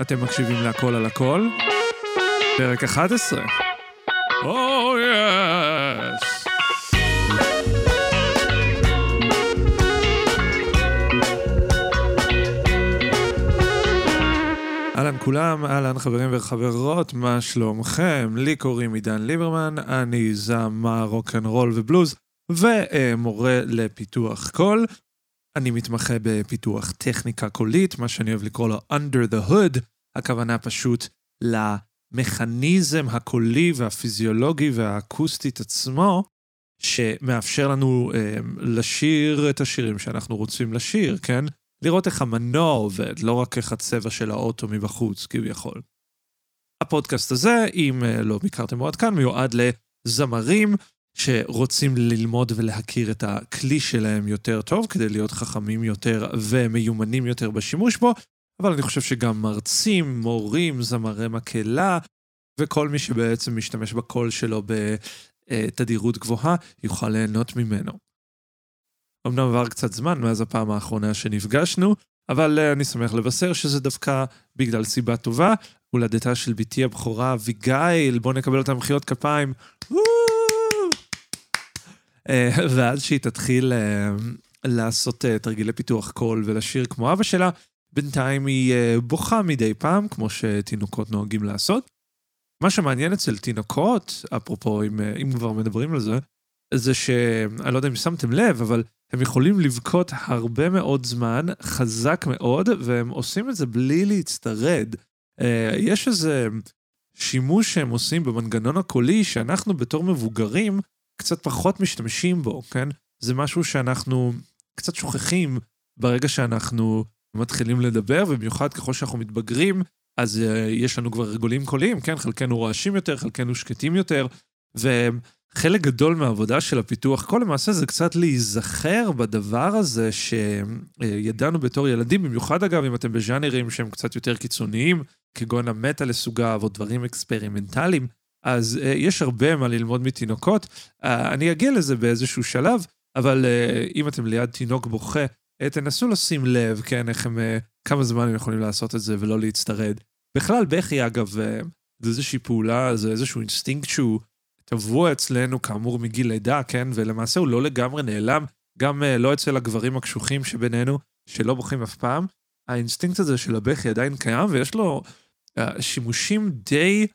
אתם מקשיבים להכל על הכל? פרק 11. או יס! אהלן כולם, אהלן חברים וחברות, מה שלומכם? לי קוראים עידן ליברמן, אני זמר רוקנרול ובלוז, ומורה לפיתוח קול. אני מתמחה בפיתוח טכניקה קולית, מה שאני אוהב לקרוא לו under the hood, הכוונה פשוט למכניזם הקולי והפיזיולוגי והאקוסטית עצמו, שמאפשר לנו אה, לשיר את השירים שאנחנו רוצים לשיר, כן? לראות איך המנוע עובד, לא רק איך הצבע של האוטו מבחוץ, כביכול. הפודקאסט הזה, אם אה, לא הכרתם עד כאן, מיועד לזמרים שרוצים ללמוד ולהכיר את הכלי שלהם יותר טוב, כדי להיות חכמים יותר ומיומנים יותר בשימוש בו, אבל אני חושב שגם מרצים, מורים, זמרי מקהלה, וכל מי שבעצם משתמש בקול שלו בתדירות גבוהה, יוכל ליהנות ממנו. אמנם עבר קצת זמן מאז הפעם האחרונה שנפגשנו, אבל uh, אני שמח לבשר שזה דווקא בגלל סיבה טובה, הולדתה של בתי הבכורה אביגיל, בואו נקבל אותה מחיאות כפיים. אה, ואז שהיא תתחיל uh, לעשות uh, תרגילי פיתוח קול ולשיר כמו אבא שלה, בינתיים היא בוכה מדי פעם, כמו שתינוקות נוהגים לעשות. מה שמעניין אצל תינוקות, אפרופו אם, אם כבר מדברים על זה, זה שאני לא יודע אם שמתם לב, אבל הם יכולים לבכות הרבה מאוד זמן, חזק מאוד, והם עושים את זה בלי להצטרד. אה, יש איזה שימוש שהם עושים במנגנון הקולי, שאנחנו בתור מבוגרים קצת פחות משתמשים בו, כן? זה משהו שאנחנו קצת שוכחים ברגע שאנחנו מתחילים לדבר, ובמיוחד ככל שאנחנו מתבגרים, אז uh, יש לנו כבר רגולים קוליים, כן? חלקנו רועשים יותר, חלקנו שקטים יותר, חלק גדול מהעבודה של הפיתוח קול למעשה זה קצת להיזכר בדבר הזה שידענו בתור ילדים, במיוחד אגב אם אתם בז'אנרים שהם קצת יותר קיצוניים, כגון המטאל לסוגיו או דברים אקספרימנטליים, אז אה, יש הרבה מה ללמוד מתינוקות. אה, אני אגיע לזה באיזשהו שלב, אבל אה, אם אתם ליד תינוק בוכה, אה, תנסו לשים לב, כן, איך הם, אה, כמה זמן הם יכולים לעשות את זה ולא להצטרד. בכלל, בכי, אגב, אה, זה איזושהי פעולה, זה איזשהו אינסטינקט שהוא טבוע אצלנו כאמור מגיל לידה, כן? ולמעשה הוא לא לגמרי נעלם, גם אה, לא אצל הגברים הקשוחים שבינינו, שלא בוכים אף פעם. האינסטינקט הזה של הבכי עדיין קיים, ויש לו uh, שימושים די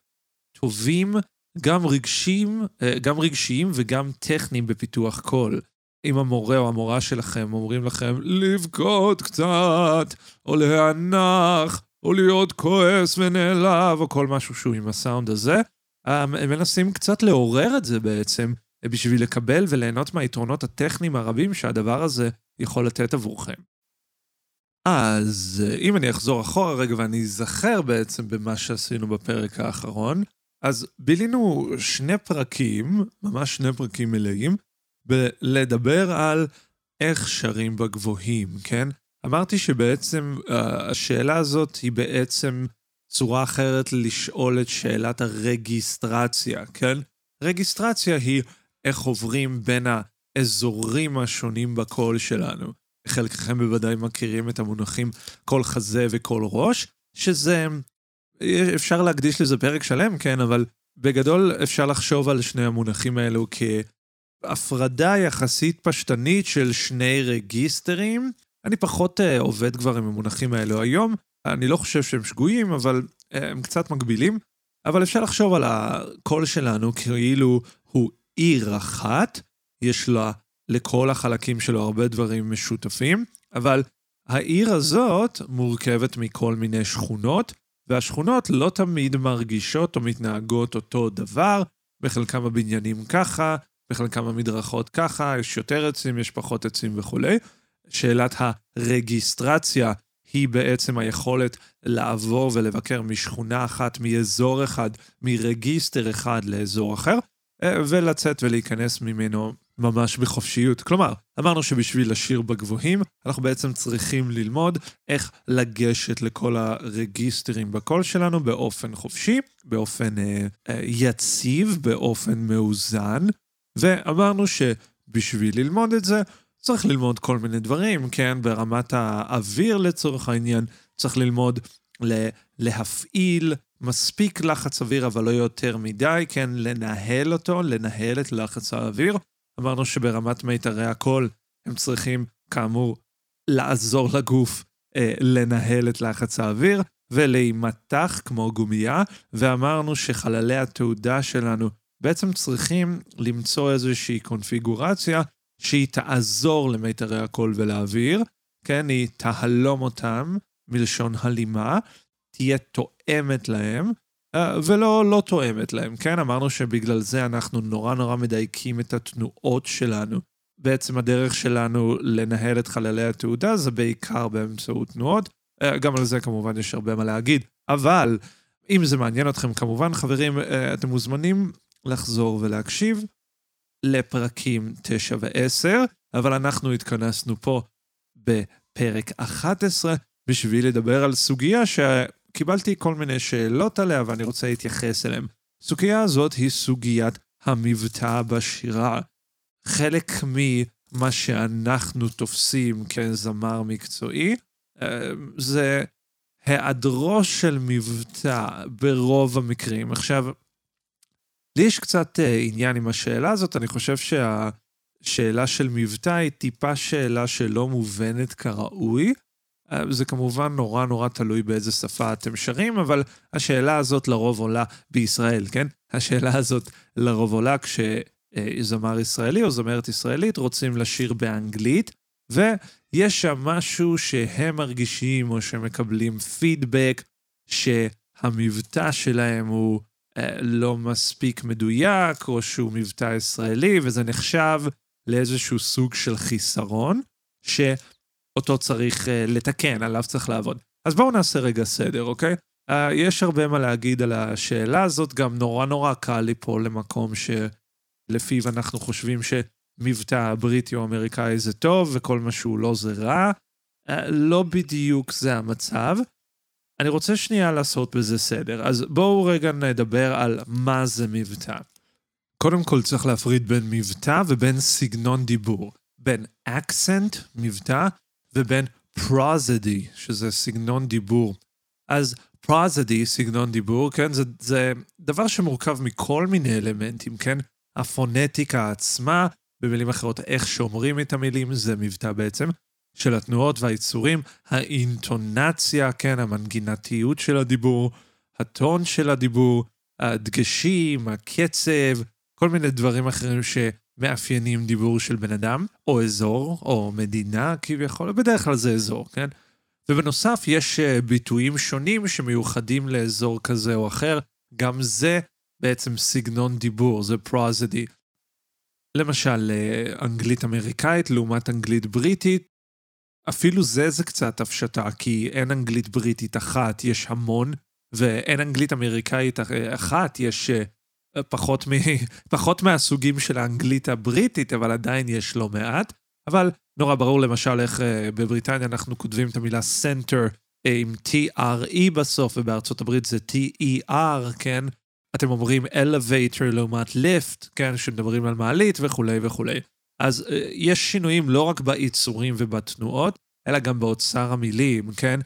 טובים, גם רגשיים, uh, גם רגשיים וגם טכניים בפיתוח קול. אם המורה או המורה שלכם אומרים לכם לבכות קצת, או להיאנח, או להיות כועס ונעלב, או כל משהו שהוא עם הסאונד הזה, הם מנסים קצת לעורר את זה בעצם, בשביל לקבל וליהנות מהיתרונות הטכניים הרבים שהדבר הזה יכול לתת עבורכם. אז אם אני אחזור אחורה רגע ואני אזכר בעצם במה שעשינו בפרק האחרון, אז בילינו שני פרקים, ממש שני פרקים מלאים, בלדבר על איך שרים בגבוהים, כן? אמרתי שבעצם uh, השאלה הזאת היא בעצם צורה אחרת לשאול את שאלת הרגיסטרציה, כן? רגיסטרציה היא איך עוברים בין האזורים השונים בקול שלנו. חלקכם בוודאי מכירים את המונחים קול חזה וקול ראש, שזה... אפשר להקדיש לזה פרק שלם, כן, אבל בגדול אפשר לחשוב על שני המונחים האלו כהפרדה יחסית פשטנית של שני רגיסטרים. אני פחות uh, עובד כבר עם המונחים האלו היום, אני לא חושב שהם שגויים, אבל אה, הם קצת מגבילים. אבל אפשר לחשוב על הקול שלנו כאילו הוא עיר אחת, יש לה לכל החלקים שלו הרבה דברים משותפים, אבל העיר הזאת מורכבת מכל מיני שכונות, והשכונות לא תמיד מרגישות או מתנהגות אותו דבר, בחלקם הבניינים ככה, בחלקם המדרכות ככה, יש יותר עצים, יש פחות עצים וכולי. שאלת הרגיסטרציה היא בעצם היכולת לעבור ולבקר משכונה אחת, מאזור אחד, מרגיסטר אחד לאזור אחר, אה, ולצאת ולהיכנס ממנו ממש בחופשיות. כלומר, אמרנו שבשביל לשיר בגבוהים, אנחנו בעצם צריכים ללמוד איך לגשת לכל הרגיסטרים בקול שלנו באופן חופשי, באופן אה, אה, יציב, באופן מאוזן, ואמרנו שבשביל ללמוד את זה, צריך ללמוד כל מיני דברים, כן? ברמת האוויר לצורך העניין, צריך ללמוד להפעיל מספיק לחץ אוויר, אבל לא יותר מדי, כן, לנהל אותו, לנהל את לחץ האוויר. אמרנו שברמת מיתרי הקול הם צריכים, כאמור, לעזור לגוף אה, לנהל את לחץ האוויר ולהימתח כמו גומייה, ואמרנו שחללי התעודה שלנו בעצם צריכים למצוא איזושהי קונפיגורציה שהיא תעזור למיתרי הקול ולאוויר, כן, היא תהלום אותם, מלשון הלימה, תהיה תואמת להם, ולא לא תואמת להם, כן? אמרנו שבגלל זה אנחנו נורא נורא מדייקים את התנועות שלנו. בעצם הדרך שלנו לנהל את חללי התעודה זה בעיקר באמצעות תנועות. אה, גם על זה כמובן יש הרבה מה להגיד. אבל אם זה מעניין אתכם כמובן, חברים, אה, אתם מוזמנים לחזור ולהקשיב לפרקים 9 ו-10, אבל אנחנו התכנסנו פה בפרק 11 בשביל לדבר על סוגיה שקיבלתי כל מיני שאלות עליה ואני רוצה להתייחס אליהן. הסוגיה הזאת היא סוגיית המבטא בשירה. חלק ממה שאנחנו תופסים כזמר מקצועי אה, זה היעדרו של מבטא ברוב המקרים. עכשיו, לי יש קצת אה, עניין עם השאלה הזאת, אני חושב שהשאלה של מבטא היא טיפה שאלה שלא מובנת כראוי. זה כמובן נורא נורא תלוי באיזה שפה אתם שרים, אבל השאלה הזאת לרוב עולה בישראל, כן? השאלה הזאת לרוב עולה כשזמר ישראלי או זמרת ישראלית רוצים לשיר באנגלית, ויש שם משהו שהם מרגישים או שמקבלים פידבק שהמבטא שלהם הוא אה, לא מספיק מדויק, או שהוא מבטא ישראלי, וזה נחשב לאיזשהו סוג של חיסרון, שאותו צריך אה, לתקן, עליו צריך לעבוד. אז בואו נעשה רגע סדר, אוקיי? Uh, יש הרבה מה להגיד על השאלה הזאת, גם נורא נורא קל ליפול למקום שלפיו אנחנו חושבים שמבטא בריטי או אמריקאי זה טוב, וכל מה שהוא לא זה רע. Uh, לא בדיוק זה המצב. אני רוצה שנייה לעשות בזה סדר, אז בואו רגע נדבר על מה זה מבטא. קודם כל צריך להפריד בין מבטא ובין סגנון דיבור. בין אקסנט, מבטא, ובין פרוזדי, שזה סגנון דיבור. אז פרוזדי, סגנון דיבור, כן, זה, זה דבר שמורכב מכל מיני אלמנטים, כן? הפונטיקה עצמה, במילים אחרות, איך שאומרים את המילים, זה מבטא בעצם. של התנועות והיצורים, האינטונציה, כן, המנגינתיות של הדיבור, הטון של הדיבור, הדגשים, הקצב, כל מיני דברים אחרים שמאפיינים דיבור של בן אדם, או אזור, או מדינה כביכול, בדרך כלל זה אזור, כן? ובנוסף, יש אה, ביטויים שונים שמיוחדים לאזור כזה או אחר, גם זה בעצם סגנון דיבור, זה פרוזדי. למשל, אה, אנגלית אמריקאית לעומת אנגלית בריטית, אפילו זה זה קצת הפשטה, כי אין אנגלית בריטית אחת, יש המון, ואין אנגלית אמריקאית אחת, יש אה, פחות, מ... פחות מהסוגים של האנגלית הבריטית, אבל עדיין יש לא מעט. אבל נורא ברור למשל איך אה, בבריטניה אנחנו כותבים את המילה center אה, עם T-R-E בסוף, ובארצות הברית זה T-E-R, כן? אתם אומרים elevator לעומת lift, כן? שמדברים על מעלית וכולי וכולי. אז uh, יש שינויים לא רק ביצורים ובתנועות, אלא גם באוצר המילים, כן?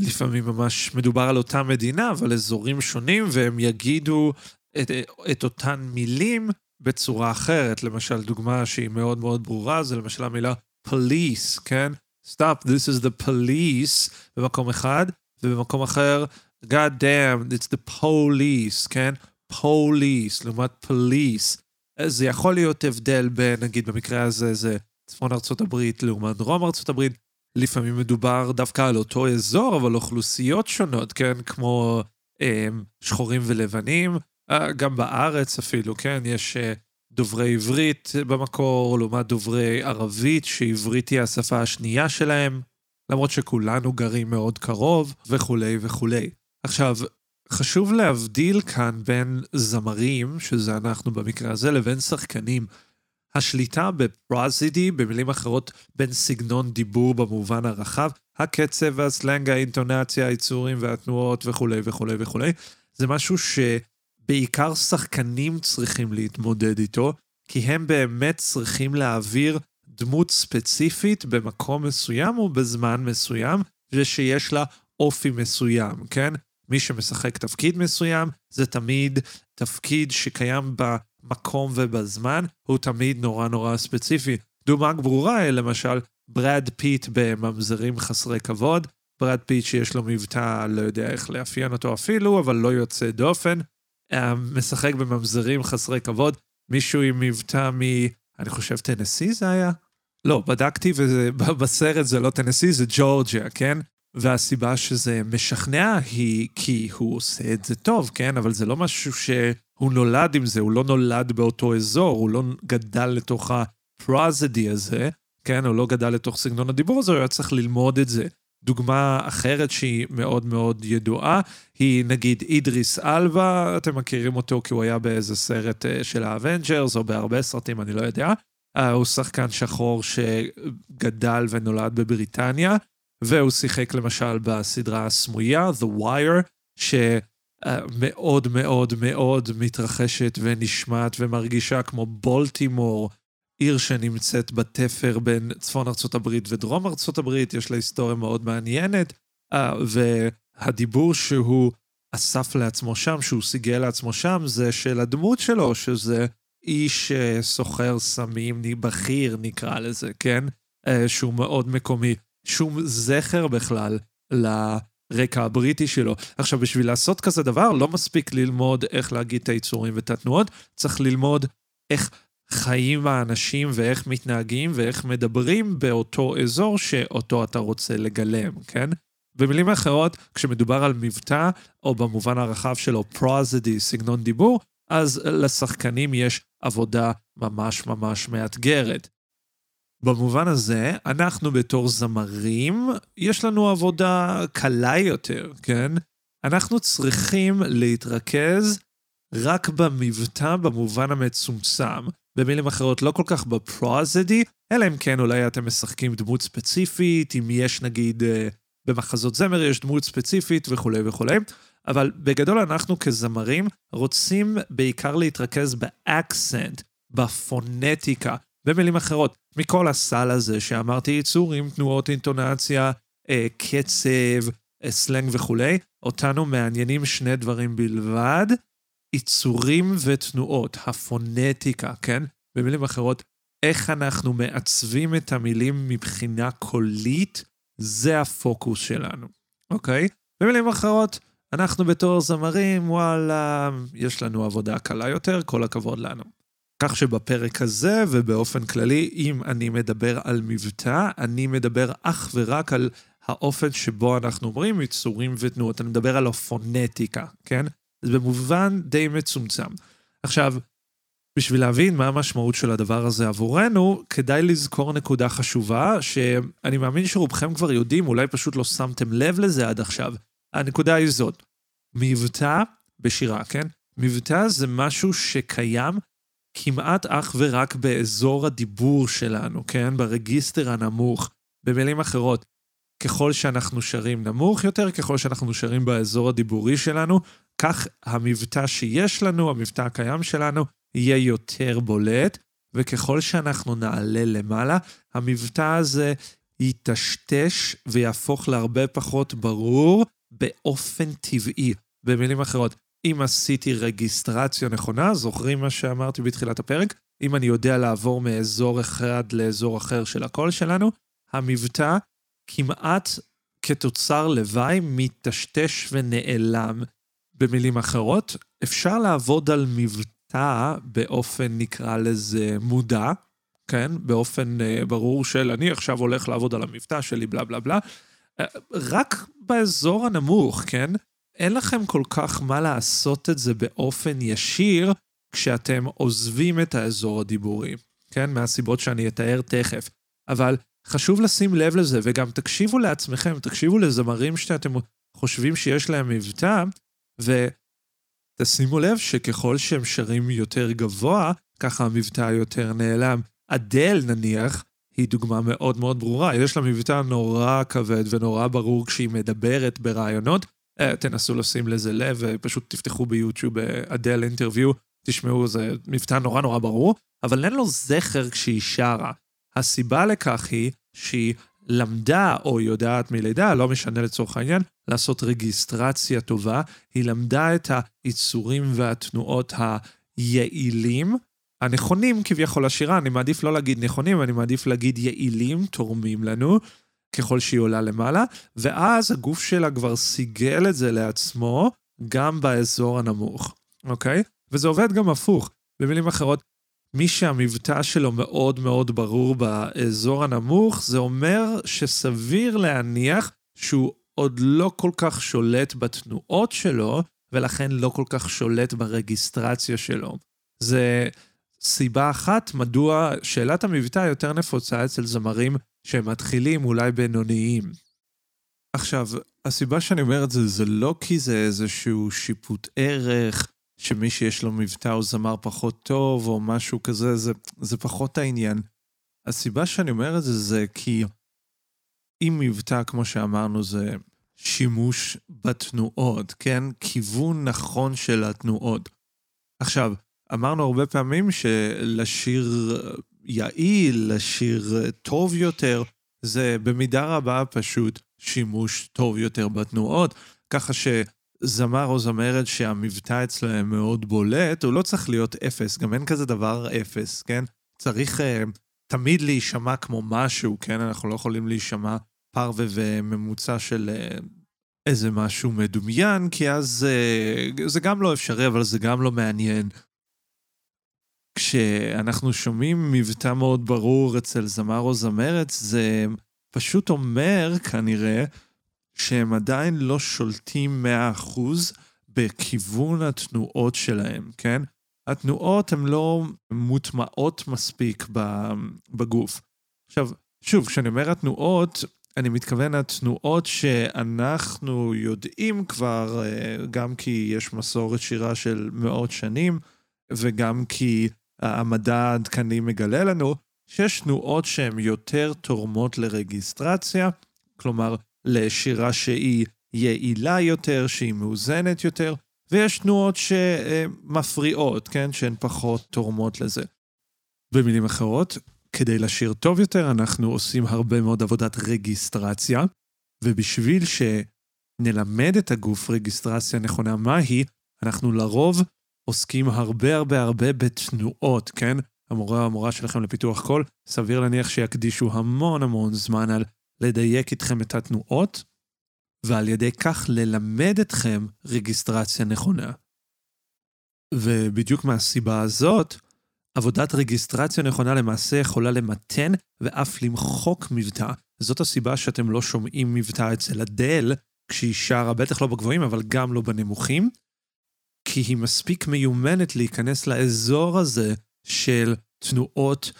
לפעמים ממש מדובר על אותה מדינה, אבל אזורים שונים, והם יגידו את, את אותן מילים בצורה אחרת. למשל, דוגמה שהיא מאוד מאוד ברורה, זה למשל המילה police, כן? stop, this is the police, במקום אחד, ובמקום אחר, God damn, it's the police, כן? police, לעומת police. זה יכול להיות הבדל בין, נגיד במקרה הזה זה צפון ארצות הברית לעומת דרום ארצות הברית. לפעמים מדובר דווקא על אותו אזור, אבל אוכלוסיות שונות, כן? כמו אה, שחורים ולבנים. אה, גם בארץ אפילו, כן? יש אה, דוברי עברית במקור, לעומת דוברי ערבית, שעברית היא השפה השנייה שלהם, למרות שכולנו גרים מאוד קרוב, וכולי וכולי. עכשיו, חשוב להבדיל כאן בין זמרים, שזה אנחנו במקרה הזה, לבין שחקנים. השליטה בפרוזידי, במילים אחרות, בין סגנון דיבור במובן הרחב, הקצב והסלנג, האינטונציה, היצורים והתנועות וכולי וכולי וכולי, זה משהו שבעיקר שחקנים צריכים להתמודד איתו, כי הם באמת צריכים להעביר דמות ספציפית במקום מסוים ובזמן מסוים, ושיש לה אופי מסוים, כן? מי שמשחק תפקיד מסוים, זה תמיד תפקיד שקיים במקום ובזמן, הוא תמיד נורא נורא ספציפי. דוגמה ברורה, למשל, ברד פיט בממזרים חסרי כבוד, ברד פיט שיש לו מבטא, לא יודע איך לאפיין אותו אפילו, אבל לא יוצא דופן, משחק בממזרים חסרי כבוד, מישהו עם מבטא מ... אני חושב טנסי זה היה? לא, בדקתי ובסרט זה לא טנסי, זה ג'ורג'יה, כן? והסיבה שזה משכנע היא כי הוא עושה את זה טוב, כן? אבל זה לא משהו שהוא נולד עם זה, הוא לא נולד באותו אזור, הוא לא גדל לתוך ה prosody הזה, כן? הוא לא גדל לתוך סגנון הדיבור הזה, הוא היה צריך ללמוד את זה. דוגמה אחרת שהיא מאוד מאוד ידועה, היא נגיד אידריס אלבה, אתם מכירים אותו כי הוא היה באיזה סרט אה, של האבנג'רס, או בהרבה סרטים, אני לא יודע. אה, הוא שחקן שחור שגדל ונולד בבריטניה, והוא שיחק למשל בסדרה הסמויה, The Wire, שמאוד מאוד מאוד מתרחשת ונשמעת ומרגישה כמו בולטימור, עיר שנמצאת בתפר בין צפון ארצות הברית ודרום ארצות הברית, יש לה היסטוריה מאוד מעניינת, והדיבור שהוא אסף לעצמו שם, שהוא סיגל לעצמו שם, זה של הדמות שלו, שזה איש סוחר סמים בכיר, נקרא לזה, כן? שהוא מאוד מקומי. שום זכר בכלל לרקע הבריטי שלו. עכשיו, בשביל לעשות כזה דבר, לא מספיק ללמוד איך להגיד את היצורים ואת התנועות, צריך ללמוד איך חיים האנשים ואיך מתנהגים ואיך מדברים באותו אזור שאותו אתה רוצה לגלם, כן? במילים אחרות, כשמדובר על מבטא, או במובן הרחב שלו פרוזדי, סגנון דיבור, אז לשחקנים יש עבודה ממש ממש מאתגרת. במובן הזה, אנחנו בתור זמרים, יש לנו עבודה קלה יותר, כן? אנחנו צריכים להתרכז רק במבטא במובן המצומצם. במילים אחרות, לא כל כך בפרוזדי, אלא אם כן אולי אתם משחקים דמות ספציפית, אם יש נגיד אה, במחזות זמר יש דמות ספציפית וכולי וכולי, אבל בגדול אנחנו כזמרים רוצים בעיקר להתרכז באקסנט, בפונטיקה, במילים אחרות, מכל הסל הזה שאמרתי, יצורים, תנועות אינטונציה, אה, קצב, אה, סלנג וכולי, אותנו מעניינים שני דברים בלבד, יצורים ותנועות, הפונטיקה, כן? במילים אחרות, איך אנחנו מעצבים את המילים מבחינה קולית, זה הפוקוס שלנו, אוקיי? במילים אחרות, אנחנו בתור זמרים, וואלה, יש לנו עבודה קלה יותר, כל הכבוד לנו. כך שבפרק הזה, ובאופן כללי, אם אני מדבר על מבטא, אני מדבר אך ורק על האופן שבו אנחנו אומרים יצורים ותנועות. אני מדבר על הפונטיקה, כן? זה במובן די מצומצם. עכשיו, בשביל להבין מה המשמעות של הדבר הזה עבורנו, כדאי לזכור נקודה חשובה, שאני מאמין שרובכם כבר יודעים, אולי פשוט לא שמתם לב לזה עד עכשיו. הנקודה היא זאת, מבטא בשירה, כן? מבטא זה משהו שקיים כמעט אך ורק באזור הדיבור שלנו, כן? ברגיסטר הנמוך. במילים אחרות, ככל שאנחנו שרים נמוך יותר, ככל שאנחנו שרים באזור הדיבורי שלנו, כך המבטא שיש לנו, המבטא הקיים שלנו, יהיה יותר בולט, וככל שאנחנו נעלה למעלה, המבטא הזה ייטשטש ויהפוך להרבה פחות ברור באופן טבעי. במילים אחרות, אם עשיתי רגיסטרציה נכונה, זוכרים מה שאמרתי בתחילת הפרק? אם אני יודע לעבור מאזור אחד לאזור אחר של הקול שלנו, המבטא כמעט כתוצר לוואי מטשטש ונעלם. במילים אחרות, אפשר לעבוד על מבטא באופן, נקרא לזה, מודע, כן? באופן uh, ברור של אני עכשיו הולך לעבוד על המבטא שלי, בלה בלה בלה. Uh, רק באזור הנמוך, כן? אין לכם כל כך מה לעשות את זה באופן ישיר כשאתם עוזבים את האזור הדיבורי, כן? מהסיבות שאני אתאר תכף. אבל חשוב לשים לב לזה, וגם תקשיבו לעצמכם, תקשיבו לזמרים שאתם חושבים שיש להם מבטא, ותשימו לב שככל שהם שרים יותר גבוה, ככה המבטא יותר נעלם. אדל נניח, היא דוגמה מאוד מאוד ברורה, יש לה מבטא נורא כבד ונורא ברור כשהיא מדברת ברעיונות, אה, תנסו לשים לזה לב, ופשוט תפתחו ביוטיוב אדל אינטרוויו, תשמעו, זה מבטא נורא נורא ברור, אבל אין לו זכר כשהיא שרה. הסיבה לכך היא שהיא למדה או יודעת מלידה, לא משנה לצורך העניין, לעשות רגיסטרציה טובה. היא למדה את היצורים והתנועות היעילים, הנכונים כביכול לשירה, אני מעדיף לא להגיד נכונים, אני מעדיף להגיד יעילים, תורמים לנו, ככל שהיא עולה למעלה, ואז הגוף שלה כבר סיגל את זה לעצמו, גם באזור הנמוך, אוקיי? וזה עובד גם הפוך. במילים אחרות, מי שהמבטא שלו מאוד מאוד ברור באזור הנמוך, זה אומר שסביר להניח שהוא עוד לא כל כך שולט בתנועות שלו, ולכן לא כל כך שולט ברגיסטרציה שלו. זה סיבה אחת מדוע שאלת המבטא יותר נפוצה אצל זמרים שהם מתחילים אולי בינוניים. עכשיו, הסיבה שאני אומר את זה, זה לא כי זה איזשהו שיפוט ערך, שמי שיש לו מבטא הוא זמר פחות טוב, או משהו כזה, זה, זה פחות העניין. הסיבה שאני אומר את זה, זה כי אם מבטא, כמו שאמרנו, זה שימוש בתנועות, כן? כיוון נכון של התנועות. עכשיו, אמרנו הרבה פעמים שלשיר יעיל, לשיר טוב יותר, זה במידה רבה פשוט שימוש טוב יותר בתנועות, ככה שזמר או זמרת שהמבטא אצלהם מאוד בולט, הוא לא צריך להיות אפס, גם אין כזה דבר אפס, כן? צריך uh, תמיד להישמע כמו משהו, כן? אנחנו לא יכולים להישמע פרווה וממוצע של uh, איזה משהו מדומיין, כי אז uh, זה גם לא אפשרי, אבל זה גם לא מעניין. כשאנחנו שומעים מבטא מאוד ברור אצל זמר או זמרת, זה פשוט אומר כנראה שהם עדיין לא שולטים 100% בכיוון התנועות שלהם, כן? התנועות הן לא מוטמעות מספיק בגוף. עכשיו, שוב, כשאני אומר התנועות, אני מתכוון לתנועות שאנחנו יודעים כבר, אה, גם כי יש מסורת שירה של מאות שנים, וגם כי המדע העדכני מגלה לנו שיש תנועות שהן יותר תורמות לרגיסטרציה, כלומר לשירה שהיא יעילה יותר, שהיא מאוזנת יותר, ויש תנועות שמפריעות, כן? שהן פחות תורמות לזה. במילים אחרות, כדי לשיר טוב יותר, אנחנו עושים הרבה מאוד עבודת רגיסטרציה, ובשביל שנלמד את הגוף רגיסטרציה נכונה מהי, אנחנו לרוב עוסקים הרבה הרבה הרבה בתנועות, כן? המורה או המורה שלכם לפיתוח קול, סביר להניח שיקדישו המון המון זמן על לדייק איתכם את התנועות, ועל ידי כך ללמד אתכם רגיסטרציה נכונה. ובדיוק מהסיבה הזאת, עבודת רגיסטרציה נכונה למעשה יכולה למתן ואף למחוק מבטא. זאת הסיבה שאתם לא שומעים מבטא אצל אדל כשהיא שרה, בטח לא בגבוהים, אבל גם לא בנמוכים, כי היא מספיק מיומנת להיכנס לאזור הזה של תנועות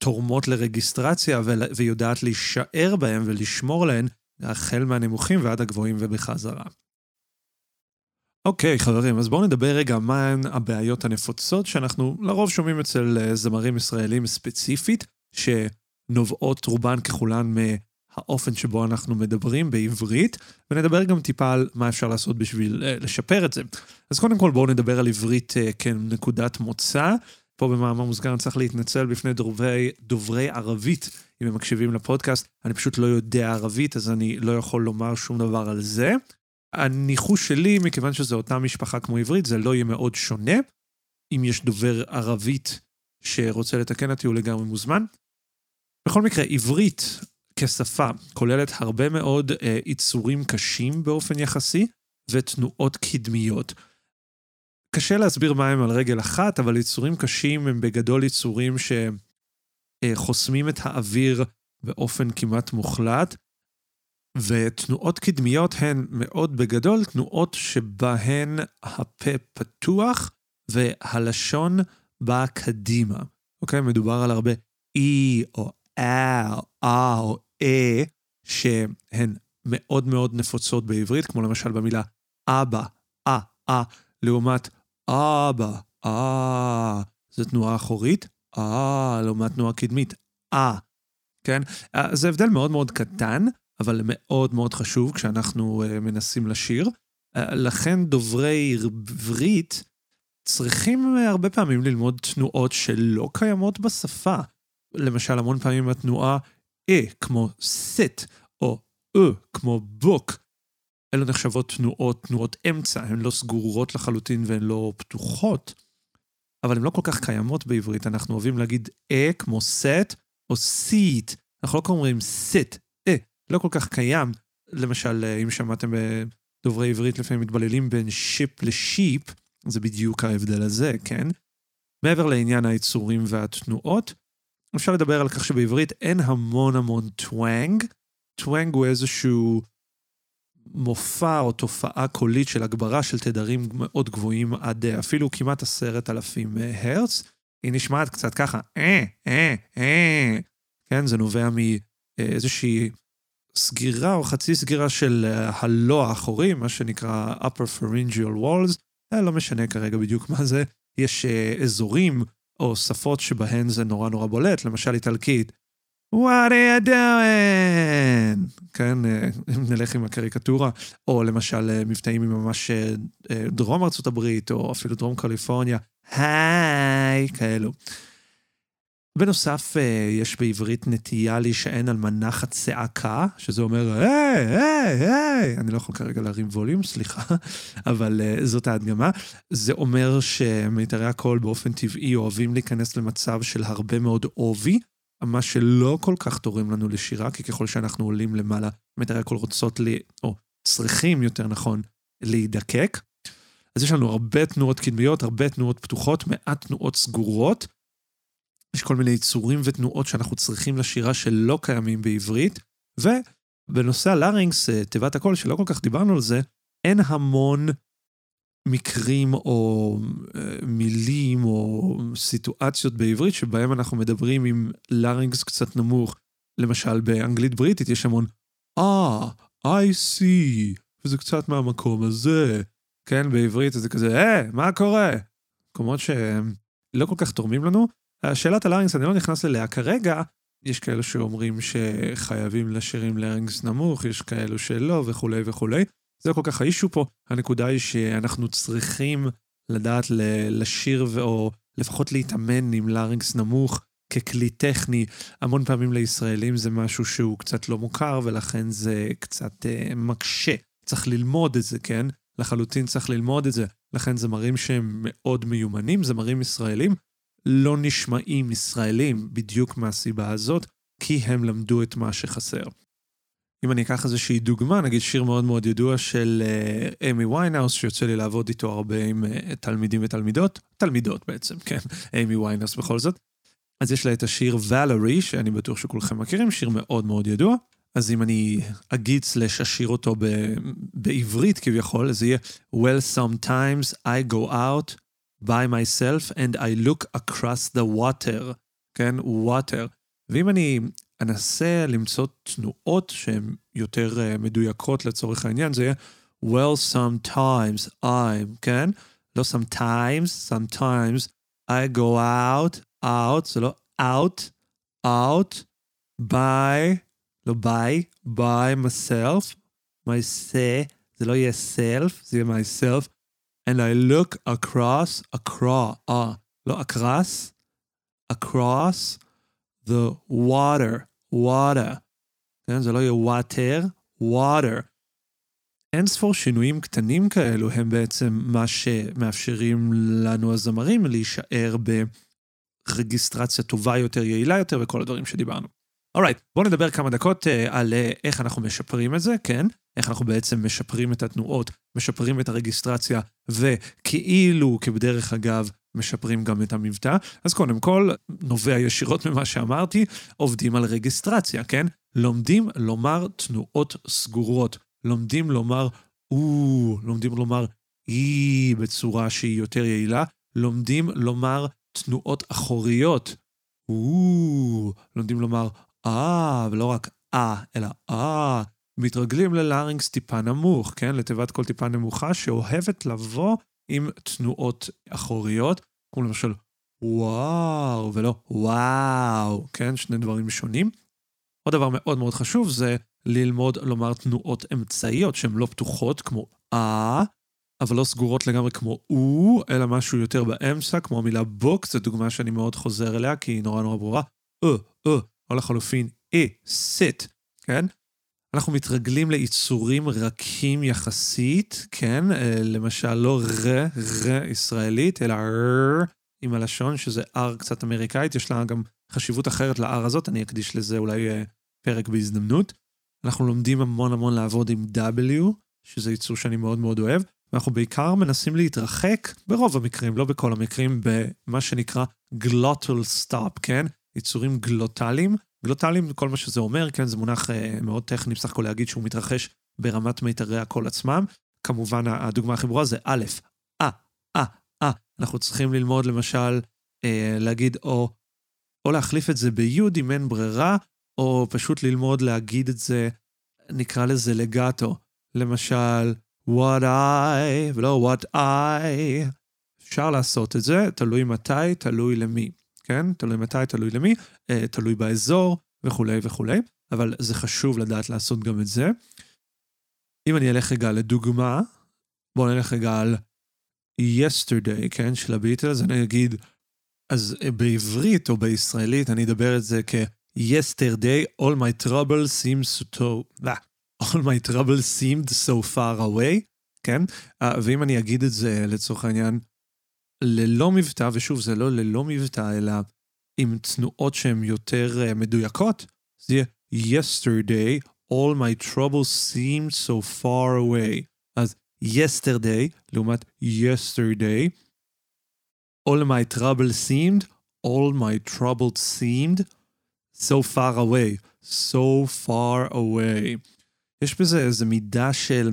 שתורמות לרגיסטרציה ויודעת להישאר בהם ולשמור עליהן, החל מהנמוכים ועד הגבוהים ובחזרה. אוקיי, okay, חברים, אז בואו נדבר רגע מהן הבעיות הנפוצות שאנחנו לרוב שומעים אצל אה, זמרים ישראלים ספציפית, שנובעות רובן ככולן האופן שבו אנחנו מדברים בעברית, ונדבר גם טיפה על מה אפשר לעשות בשביל uh, לשפר את זה. אז קודם כל בואו נדבר על עברית uh, כנקודת מוצא. פה במאמר מוסגר אני צריך להתנצל בפני דוברי, דוברי ערבית, אם הם מקשיבים לפודקאסט. אני פשוט לא יודע ערבית, אז אני לא יכול לומר שום דבר על זה. הניחוש שלי, מכיוון שזו אותה משפחה כמו עברית, זה לא יהיה מאוד שונה. אם יש דובר ערבית שרוצה לתקן אותי, הוא לגמרי מוזמן. בכל מקרה, עברית כשפה כוללת הרבה מאוד אה, יצורים קשים באופן יחסי ותנועות קדמיות. קשה להסביר מה הם על רגל אחת, אבל יצורים קשים הם בגדול יצורים שחוסמים את האוויר באופן כמעט מוחלט, ותנועות קדמיות הן מאוד בגדול תנועות שבהן הפה פתוח והלשון באה קדימה. אוקיי? מדובר על הרבה אי או אה או אה או אה, שהן מאוד מאוד נפוצות בעברית, כמו למשל במילה אבא, אה, אה, לעומת אבא, אה, זו תנועה אחורית, אה, לעומת תנועה קדמית, אה, כן? זה הבדל מאוד מאוד קטן, אבל מאוד מאוד חשוב כשאנחנו uh, מנסים לשיר. Uh, לכן דוברי עברית צריכים הרבה פעמים ללמוד תנועות שלא קיימות בשפה. למשל, המון פעמים התנועה אה כמו sit, או אה כמו book. אלו נחשבות תנועות, תנועות אמצע, הן לא סגורות לחלוטין והן לא פתוחות, אבל הן לא כל כך קיימות בעברית. אנחנו אוהבים להגיד אה כמו set או seat. אנחנו לא אומרים sit, אה, לא כל כך קיים. למשל, אה, אם שמעתם דוברי עברית לפעמים מתבלבלים בין ship ל sheep, זה בדיוק ההבדל הזה, כן? מעבר לעניין העיצורים והתנועות, אפשר לדבר על כך שבעברית אין המון המון twang. twang הוא איזשהו מופע או תופעה קולית של הגברה של תדרים מאוד גבוהים עד אפילו כמעט עשרת אלפים הרץ. היא נשמעת קצת ככה, אה, אה, אה. כן, זה נובע מאיזושהי סגירה או חצי סגירה של הלא האחורי, מה שנקרא upper pharyngeal walls. לא משנה כרגע בדיוק מה זה. יש אזורים או שפות שבהן זה נורא נורא בולט, למשל איטלקית. What are you doing? כן, אם נלך עם הקריקטורה, או למשל מבטאים ממש דרום ארצות הברית, או אפילו דרום קליפורניה, היי, כאלו. בנוסף, יש בעברית נטייה להישען על מנחת צעקה, שזה אומר, היי, היי, היי, אני לא יכול כרגע להרים ווליום, סליחה, אבל זאת ההדגמה. זה אומר שמיתרי הקול באופן טבעי אוהבים להיכנס למצב של הרבה מאוד עובי, מה שלא כל כך תורם לנו לשירה, כי ככל שאנחנו עולים למעלה, מיתרי הקול רוצות, לי, או צריכים, יותר נכון, להידקק. אז יש לנו הרבה תנועות קדמיות, הרבה תנועות פתוחות, מעט תנועות סגורות. יש כל מיני יצורים ותנועות שאנחנו צריכים לשירה שלא קיימים בעברית, ובנושא הלארינגס, תיבת הקול, שלא כל כך דיברנו על זה, אין המון מקרים או מילים או סיטואציות בעברית שבהם אנחנו מדברים עם לארינגס קצת נמוך. למשל, באנגלית בריטית יש המון אה, ah, I see, וזה קצת מהמקום הזה. כן, בעברית זה כזה, אה, hey, מה קורה? מקומות שהם לא כל כך תורמים לנו. שאלת הלארינגס, אני לא נכנס אליה כרגע, יש כאלו שאומרים שחייבים לשיר עם לארינגס נמוך, יש כאלו שלא וכולי וכולי. זה כל כך האישו פה, הנקודה היא שאנחנו צריכים לדעת לשיר או לפחות להתאמן עם לארינגס נמוך ככלי טכני. המון פעמים לישראלים זה משהו שהוא קצת לא מוכר ולכן זה קצת אה, מקשה. צריך ללמוד את זה, כן? לחלוטין צריך ללמוד את זה. לכן זמרים שהם מאוד מיומנים, זמרים ישראלים, לא נשמעים ישראלים בדיוק מהסיבה הזאת, כי הם למדו את מה שחסר. אם אני אקח איזושהי דוגמה, נגיד שיר מאוד מאוד ידוע של אמי uh, ויינאוס, שיוצא לי לעבוד איתו הרבה עם uh, תלמידים ותלמידות, תלמידות בעצם, כן, אמי ויינאוס בכל זאת. אז יש לה את השיר ולרי, שאני בטוח שכולכם מכירים, שיר מאוד מאוד ידוע. אז אם אני אגיד סלש אשיר אותו ב- בעברית כביכול, זה יהיה Well, sometimes I go out by myself and I look across the water, כן, water. ואם אני אנסה למצוא תנועות שהן יותר uh, מדויקות לצורך העניין, זה יהיה Well, sometimes I'm, כן? לא sometimes, sometimes I go out, out, זה לא out, out, by, לא by, by myself, myself, זה לא יהיה self, זה יהיה myself, and I look across, across, אה, לא across, across the water, water. כן? זה לא יהיה water, water. אין ספור שינויים קטנים כאלו הם בעצם מה שמאפשרים לנו הזמרים להישאר ברגיסטרציה טובה יותר, יעילה יותר וכל הדברים שדיברנו. אורייט, right, בואו נדבר כמה דקות uh, על uh, איך אנחנו משפרים את זה, כן? איך אנחנו בעצם משפרים את התנועות, משפרים את הרגיסטרציה, וכאילו, כבדרך אגב, משפרים גם את המבטא. אז קודם כל, נובע ישירות ממה שאמרתי, עובדים על רגיסטרציה, כן? לומדים לומר תנועות סגורות. לומדים לומר או, לומדים לומר אי בצורה שהיא יותר יעילה. לומדים לומר תנועות אחוריות. או, לומדים לומר אה, ולא רק אה, אלא אה. מתרגלים ללארינגס טיפה נמוך, כן? לתיבת קול טיפה נמוכה, שאוהבת לבוא עם תנועות אחוריות, כמו למשל וואו, ולא וואו, כן? שני דברים שונים. עוד דבר מאוד מאוד חשוב זה ללמוד לומר תנועות אמצעיות שהן לא פתוחות, כמו אה, אבל לא סגורות לגמרי כמו או, אלא משהו יותר באמצע, כמו המילה בוק, זו דוגמה שאני מאוד חוזר אליה, כי היא נורא נורא ברורה. אה, אה, או לחלופין אה, sit, כן? אנחנו מתרגלים ליצורים רכים יחסית, כן? למשל, לא ר, ר ישראלית, אלא ר עם הלשון, שזה R קצת אמריקאית, יש לה גם חשיבות אחרת ל-R הזאת, אני אקדיש לזה אולי פרק בהזדמנות. אנחנו לומדים המון המון לעבוד עם W, שזה עיצור שאני מאוד מאוד אוהב, ואנחנו בעיקר מנסים להתרחק, ברוב המקרים, לא בכל המקרים, במה שנקרא glottal stop, כן? עיצורים גלוטליים. גלוטליים, כל מה שזה אומר, כן, זה מונח אה, מאוד טכני, בסך הכל להגיד שהוא מתרחש ברמת מיתרי הקול עצמם. כמובן, הדוגמה הכי ברורה זה א', אה, אה, אה. אנחנו צריכים ללמוד, למשל, להגיד או, או להחליף את זה ביוד אם אין ברירה, או פשוט ללמוד להגיד את זה, נקרא לזה לגאטו. למשל, what I, ולא what I. אפשר לעשות את זה, תלוי מתי, תלוי למי, כן? תלוי מתי, תלוי למי, אה, תלוי באזור, וכולי וכולי, אבל זה חשוב לדעת לעשות גם את זה. אם אני אלך רגע לדוגמה, בואו נלך רגע על yesterday, כן, של הביטלס, אני אגיד, אז בעברית או בישראלית אני אדבר את זה כ-yesterday, all my trouble seems to... all my trouble seemed so far away, כן? Uh, ואם אני אגיד את זה לצורך העניין ללא מבטא, ושוב, זה לא ללא מבטא, אלא עם תנועות שהן יותר uh, מדויקות, זה יהיה yesterday, all my trouble seemed so far away. אז yesterday, לעומת yesterday, all my trouble seemed, all my trouble seemed so far away, so far away. יש בזה איזה מידה של,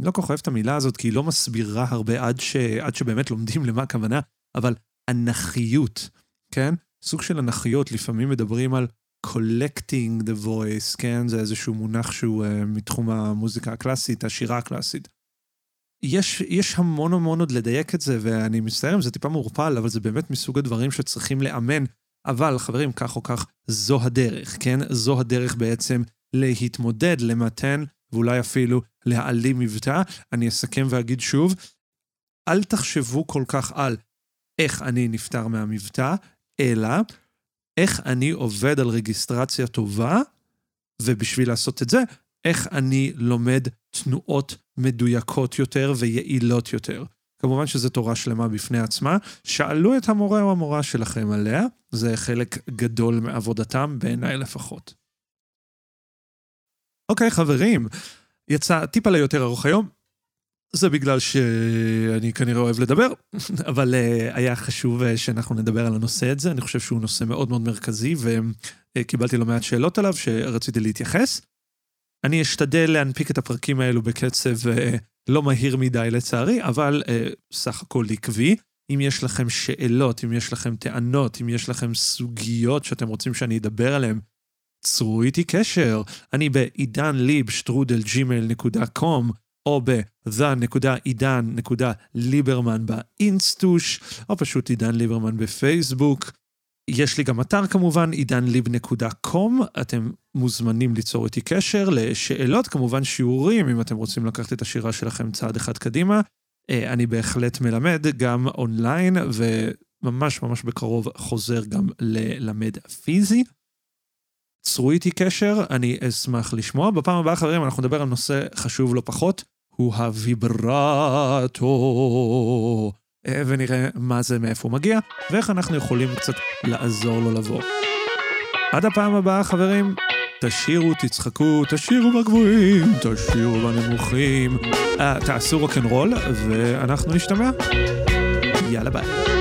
אני לא כל כך אוהב את המילה הזאת, כי היא לא מסבירה הרבה עד, ש, עד שבאמת לומדים למה הכוונה, אבל אנכיות, כן? סוג של אנכיות, לפעמים מדברים על collecting the voice, כן? זה איזשהו מונח שהוא uh, מתחום המוזיקה הקלאסית, השירה הקלאסית. יש, יש המון המון עוד לדייק את זה, ואני מצטער אם זה טיפה מעורפל, אבל זה באמת מסוג הדברים שצריכים לאמן. אבל חברים, כך או כך, זו הדרך, כן? זו הדרך בעצם להתמודד, למתן, ואולי אפילו להעלים מבטא. אני אסכם ואגיד שוב, אל תחשבו כל כך על איך אני נפטר מהמבטא, אלא איך אני עובד על רגיסטרציה טובה, ובשביל לעשות את זה, איך אני לומד תנועות מדויקות יותר ויעילות יותר. כמובן שזו תורה שלמה בפני עצמה. שאלו את המורה או המורה שלכם עליה, זה חלק גדול מעבודתם, בעיניי לפחות. אוקיי, חברים, יצא טיפה ליותר ארוך היום. זה בגלל שאני כנראה אוהב לדבר, אבל uh, היה חשוב uh, שאנחנו נדבר על הנושא הזה. אני חושב שהוא נושא מאוד מאוד מרכזי, וקיבלתי לא מעט שאלות עליו שרציתי להתייחס. אני אשתדל להנפיק את הפרקים האלו בקצב uh, לא מהיר מדי לצערי, אבל uh, סך הכל עקבי. אם יש לכם שאלות, אם יש לכם טענות, אם יש לכם סוגיות שאתם רוצים שאני אדבר עליהן, צרו איתי קשר. אני בעידן ליב שטרודל gmail.com או ב-the.עידן.ליברמן באינסטוש, או פשוט עידן ליברמן בפייסבוק. יש לי גם אתר כמובן, עידנליב.קום, אתם מוזמנים ליצור איתי קשר לשאלות, כמובן שיעורים, אם אתם רוצים לקחת את השירה שלכם צעד אחד קדימה. אה, אני בהחלט מלמד גם אונליין, וממש ממש בקרוב חוזר גם ללמד פיזי. צרו איתי קשר, אני אשמח לשמוע. בפעם הבאה, חברים, אנחנו נדבר על נושא חשוב לא פחות, הוא הוויברטו. אה, ונראה מה זה, מאיפה הוא מגיע, ואיך אנחנו יכולים קצת לעזור לו לבוא. עד הפעם הבאה, חברים, תשירו, תצחקו, תשירו בגבוהים, תשירו בנמוכים, אה, תעשו רוקנרול, ואנחנו נשתמע. יאללה ביי.